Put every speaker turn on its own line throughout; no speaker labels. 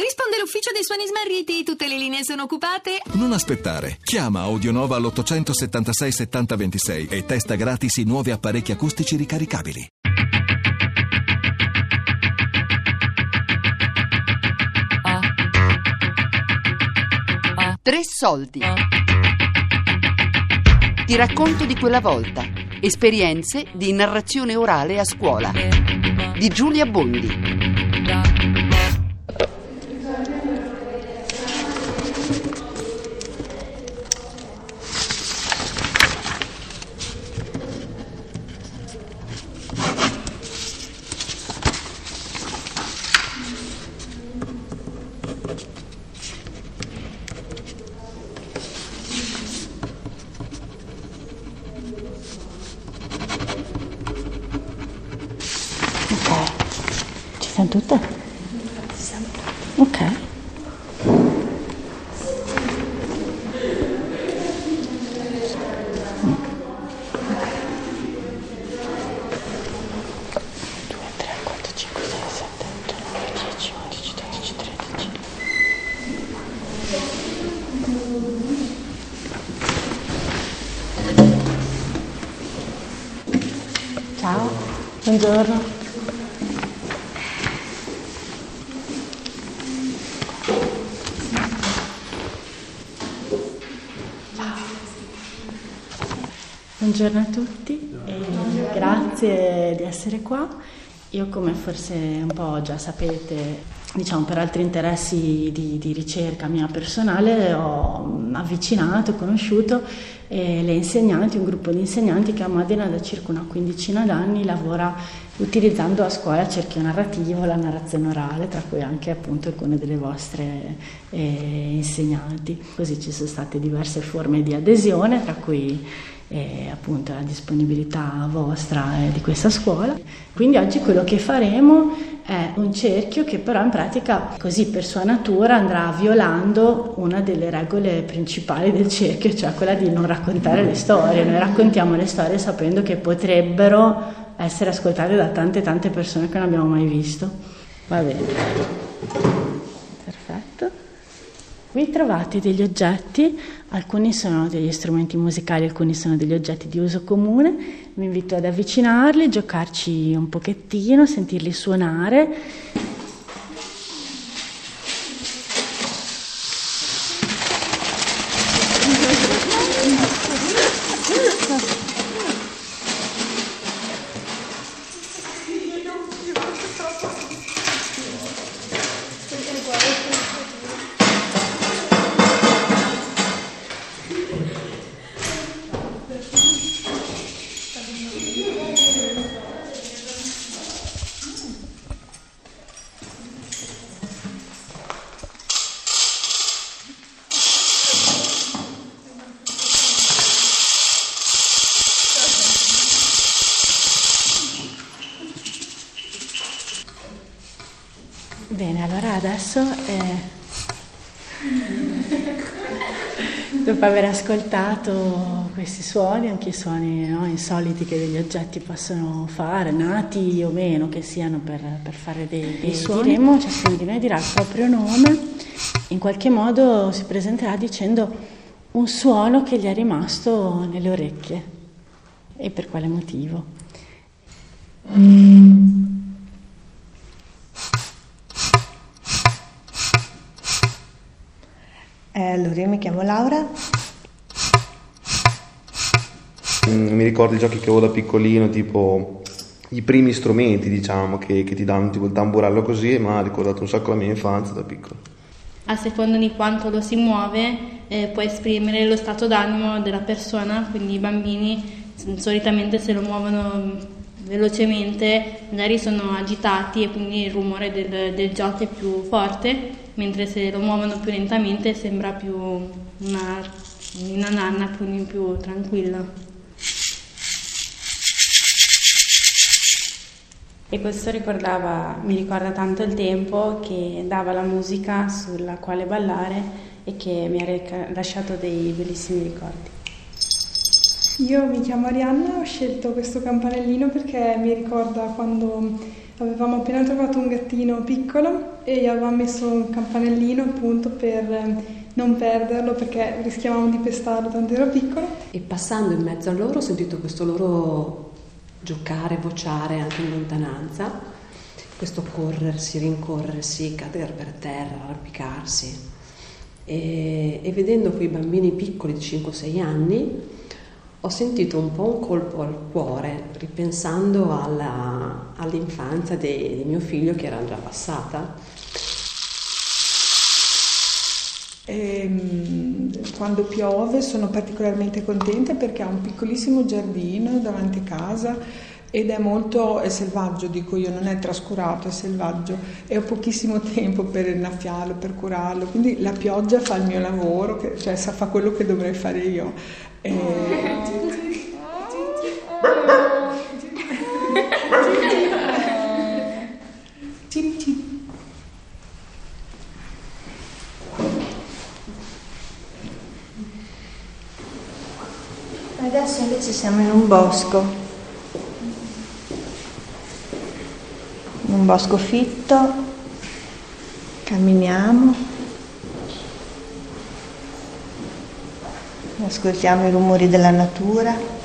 Risponde l'ufficio dei suoni smarriti, tutte le linee sono occupate.
Non aspettare. Chiama Audionova all'876 7026 e testa gratis i nuovi apparecchi acustici ricaricabili.
Tre soldi. Ti racconto di quella volta. Esperienze di narrazione orale a scuola. Di Giulia Bondi.
Otto, nove, dieci, undici, dodici, tredici. Ciao, buongiorno. Buongiorno a tutti e grazie di essere qua. Io come forse un po' già sapete, diciamo per altri interessi di, di ricerca mia personale, ho avvicinato, conosciuto eh, le insegnanti, un gruppo di insegnanti che a Modena da circa una quindicina d'anni lavora utilizzando a scuola cerchio narrativo, la narrazione orale, tra cui anche appunto alcune delle vostre eh, insegnanti. Così ci sono state diverse forme di adesione, tra cui e appunto la disponibilità vostra e di questa scuola. Quindi oggi quello che faremo è un cerchio che però in pratica così per sua natura andrà violando una delle regole principali del cerchio, cioè quella di non raccontare le storie. Noi raccontiamo le storie sapendo che potrebbero essere ascoltate da tante tante persone che non abbiamo mai visto. Va bene. Qui trovate degli oggetti, alcuni sono degli strumenti musicali, alcuni sono degli oggetti di uso comune. Vi invito ad avvicinarli, giocarci un pochettino, sentirli suonare. Adesso, eh, dopo aver ascoltato questi suoni, anche i suoni no, insoliti che degli oggetti possono fare, nati o meno che siano per, per fare dei, dei suoni, diremo, ciascuno di noi dirà il proprio nome, in qualche modo si presenterà dicendo un suono che gli è rimasto nelle orecchie. E per quale motivo.
Eh, allora, io mi chiamo Laura.
Mm, Mi ricordo i giochi che avevo da piccolino, tipo i primi strumenti, diciamo, che, che ti danno, tipo il tamburello così, e mi ha ricordato un sacco la mia infanzia da piccolo.
A seconda di quanto lo si muove eh, può esprimere lo stato d'animo della persona, quindi i bambini solitamente se lo muovono velocemente magari sono agitati e quindi il rumore del, del è più forte, mentre se lo muovono più lentamente sembra più una, una nanna, quindi più tranquilla.
E questo ricordava, mi ricorda tanto il tempo che dava la musica sulla quale ballare e che mi ha lasciato dei bellissimi ricordi.
Io mi chiamo Arianna, ho scelto questo campanellino perché mi ricorda quando Avevamo appena trovato un gattino piccolo e gli avevamo messo un campanellino appunto per ehm, non perderlo perché rischiavamo di pestarlo tanto era piccolo.
E passando in mezzo a loro ho sentito questo loro giocare, vociare anche in lontananza, questo corrersi, rincorrersi, cadere per terra, arrampicarsi. E, e vedendo quei bambini piccoli di 5-6 anni ho sentito un po' un colpo al cuore ripensando alla, all'infanzia di, di, mio figlio che era già passata.
Ehm, quando piove sono particolarmente contenta perché ha un piccolissimo giardino davanti a casa ed è molto è selvaggio, dico io, non è trascurato, è selvaggio e ho pochissimo tempo per innaffiarlo, per curarlo, quindi la pioggia fa il mio lavoro, cioè fa quello che dovrei fare io. E...
Adesso invece siamo in un bosco, in un bosco fitto, camminiamo. Ascoltiamo i rumori della natura.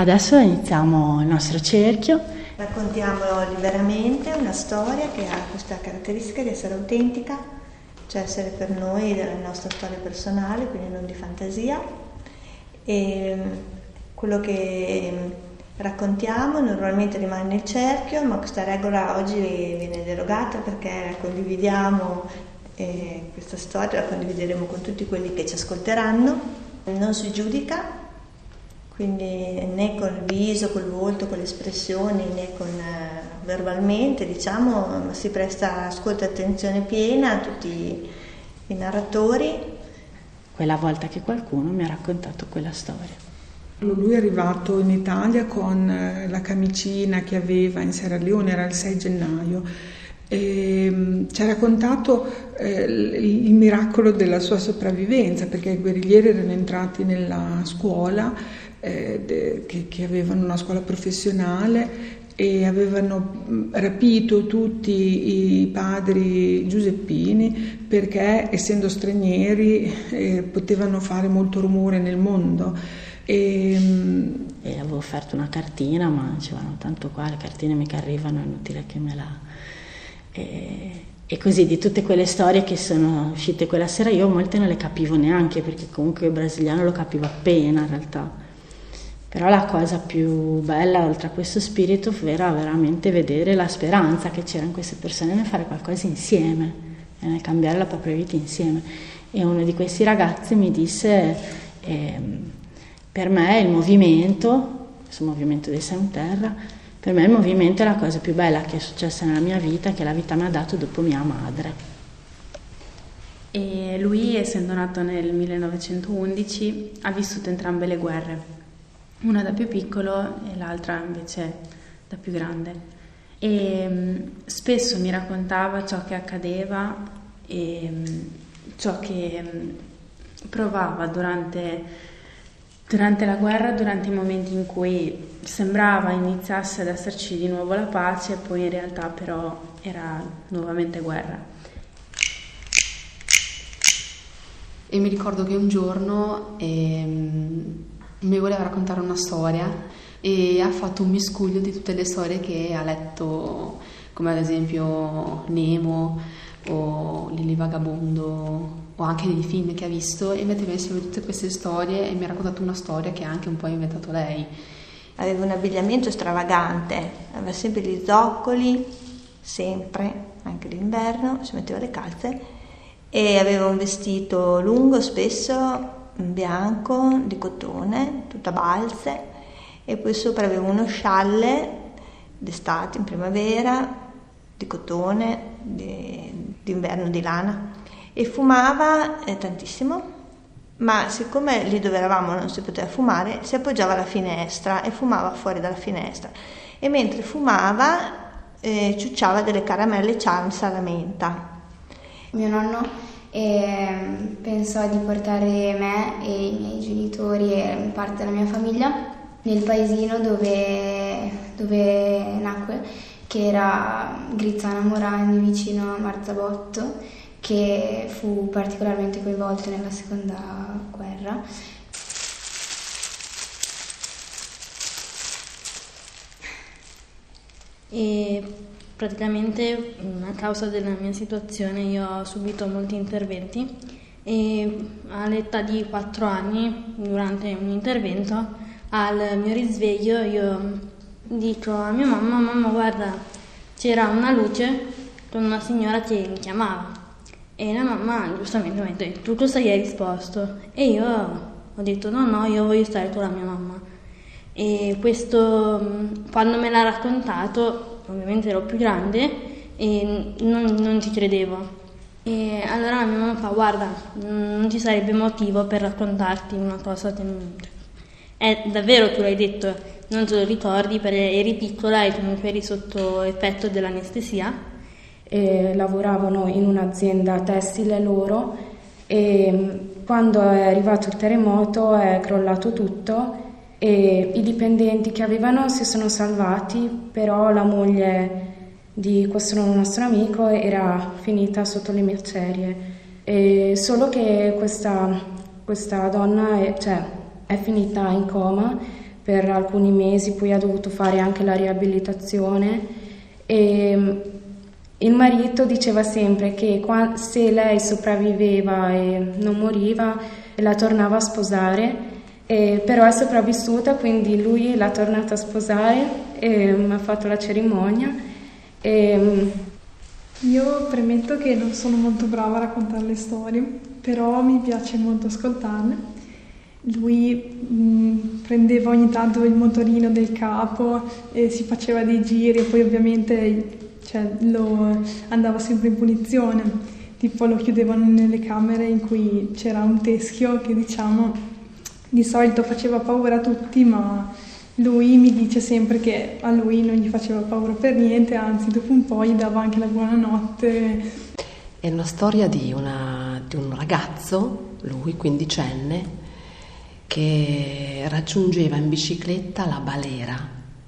Adesso iniziamo il nostro cerchio.
Raccontiamo liberamente una storia che ha questa caratteristica di essere autentica, cioè essere per noi della nostra storia personale, quindi non di fantasia. E mm, quello che mm, raccontiamo normalmente rimane nel cerchio, ma questa regola oggi viene derogata perché condividiamo eh, questa storia, la condivideremo con tutti quelli che ci ascolteranno. Non si giudica, quindi né col viso, col volto, con le espressioni, né con, eh, verbalmente, diciamo, si presta ascolto e attenzione piena a tutti i narratori.
Quella volta che qualcuno mi ha raccontato quella storia.
Lui è arrivato in Italia con eh, la camicina che aveva in Sierra Leone, era il 6 gennaio, e mm, ci ha raccontato eh, il miracolo della sua sopravvivenza perché i guerriglieri erano entrati nella scuola eh, de, che, che avevano una scuola professionale e avevano mm, rapito tutti i padri giuseppini perché essendo stranieri eh, potevano fare molto rumore nel mondo.
E, mm, e, avevo offerto una cartina, ma dicevano tanto qua le cartine mica arrivano, è inutile che me la... E, e così di tutte quelle storie che sono uscite quella sera io molte non le capivo neanche perché comunque il brasiliano lo capivo appena in realtà però la cosa più bella, oltre a questo spirito, era veramente vedere la speranza che c'era in queste persone nel fare qualcosa insieme nel cambiare la propria vita insieme. E uno di questi ragazzi mi disse, eh, per me il movimento, questo movimento dei Sem Terra, per me il movimento è la cosa più bella che è successa nella mia vita, che la vita mi ha dato dopo mia madre.
E lui, essendo nato nel 1911, ha vissuto entrambe le guerre una da più piccolo e l'altra invece da più grande. E mm, spesso mi raccontava ciò che accadeva e mm, ciò che mm, provava durante, durante la guerra, durante i momenti in cui sembrava iniziasse ad esserci di nuovo la pace poi in realtà però era nuovamente guerra.
E mi ricordo che un giorno ehm, mi voleva raccontare una storia e ha fatto un miscuglio di tutte le storie che ha letto, come ad esempio Nemo,
o Lili Vagabondo o anche dei film che ha visto e metteva insieme tutte queste storie e mi ha raccontato una storia che ha anche un po' inventato lei.
Aveva un abbigliamento stravagante, aveva sempre gli zoccoli, sempre, anche d'inverno, si metteva le calze e aveva un vestito lungo spesso, bianco, di cotone, tutta balze e poi sopra aveva uno scialle d'estate, in primavera, di cotone, di, d'inverno di lana e fumava eh, tantissimo ma siccome lì dove eravamo non si poteva fumare, si appoggiava alla finestra e fumava fuori dalla finestra. E mentre fumava eh, ciucciava delle caramelle Charms alla menta.
Mio nonno eh, pensò di portare me e i miei genitori e parte della mia famiglia nel paesino dove, dove nacque, che era Grizzana Morani vicino a Marzabotto che fu particolarmente coinvolto nella seconda guerra.
E praticamente a causa della mia situazione io ho subito molti interventi e all'età di 4 anni, durante un intervento, al mio risveglio io dico a mia mamma, mamma guarda, c'era una luce con una signora che mi chiamava. E la mamma giustamente mi ha detto, tu cosa gli hai risposto? E io ho detto, no, no, io voglio stare con la mia mamma. E questo, mm, quando me l'ha raccontato, ovviamente ero più grande e non, non ci credevo. E allora mia mamma fa, guarda, non ci sarebbe motivo per raccontarti una cosa che non... È davvero tu l'hai detto, non te lo ricordi? Perché eri piccola e comunque eri sotto effetto dell'anestesia.
E lavoravano in un'azienda tessile loro e mm, quando è arrivato il terremoto è crollato tutto e i dipendenti che avevano si sono salvati, però la moglie di questo nostro amico era finita sotto le macerie. E solo che questa, questa donna è, cioè, è finita in coma per alcuni mesi, poi ha dovuto fare anche la riabilitazione e mm, il marito diceva sempre che se lei sopravviveva e non moriva, la tornava a sposare, eh, però è sopravvissuta, quindi lui l'ha tornata a sposare e mi ha fatto la cerimonia. E,
io premetto che non sono molto brava a raccontare le storie, però mi piace molto ascoltarle. Lui mh, prendeva ogni tanto il motorino del capo e si faceva dei giri poi ovviamente cioè lo andava sempre in punizione, tipo lo chiudevano nelle camere in cui c'era un teschio che diciamo di solito faceva paura a tutti, ma lui mi dice sempre che a lui non gli faceva paura per niente, anzi dopo un po' gli dava anche la buonanotte.
È una storia di, una, di un ragazzo, lui quindicenne, che raggiungeva in bicicletta la balera,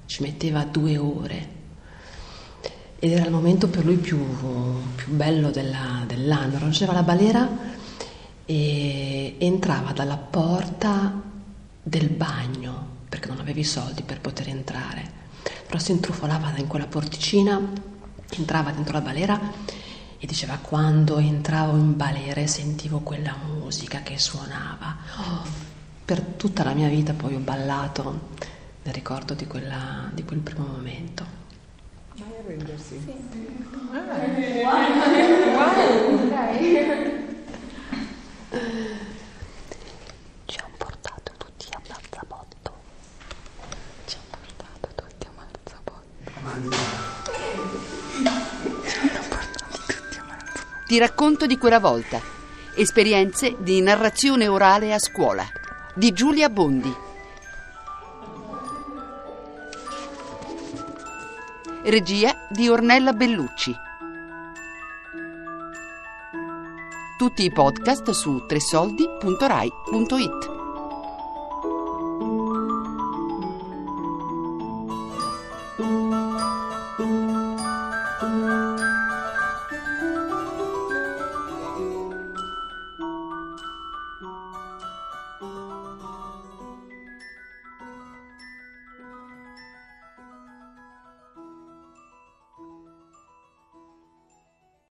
ci metteva due ore ed era il momento per lui più, più bello della, dell'anno. Raggiungeva la balera e entrava dalla porta del bagno perché non aveva i soldi per poter entrare. Però si intrufolava in quella porticina, entrava dentro la balera e diceva quando entravo in balera e sentivo quella musica che suonava. Oh, per tutta la mia vita poi ho ballato nel ricordo di, quella, di quel primo momento. Vai a rendersi. Sì. Ah. Wow. wow. Ci
Ti racconto di quella volta. Esperienze di narrazione orale a scuola di Giulia Bondi. Regia di Ornella Bellucci. Tutti i podcast su tresoldi.rai.it.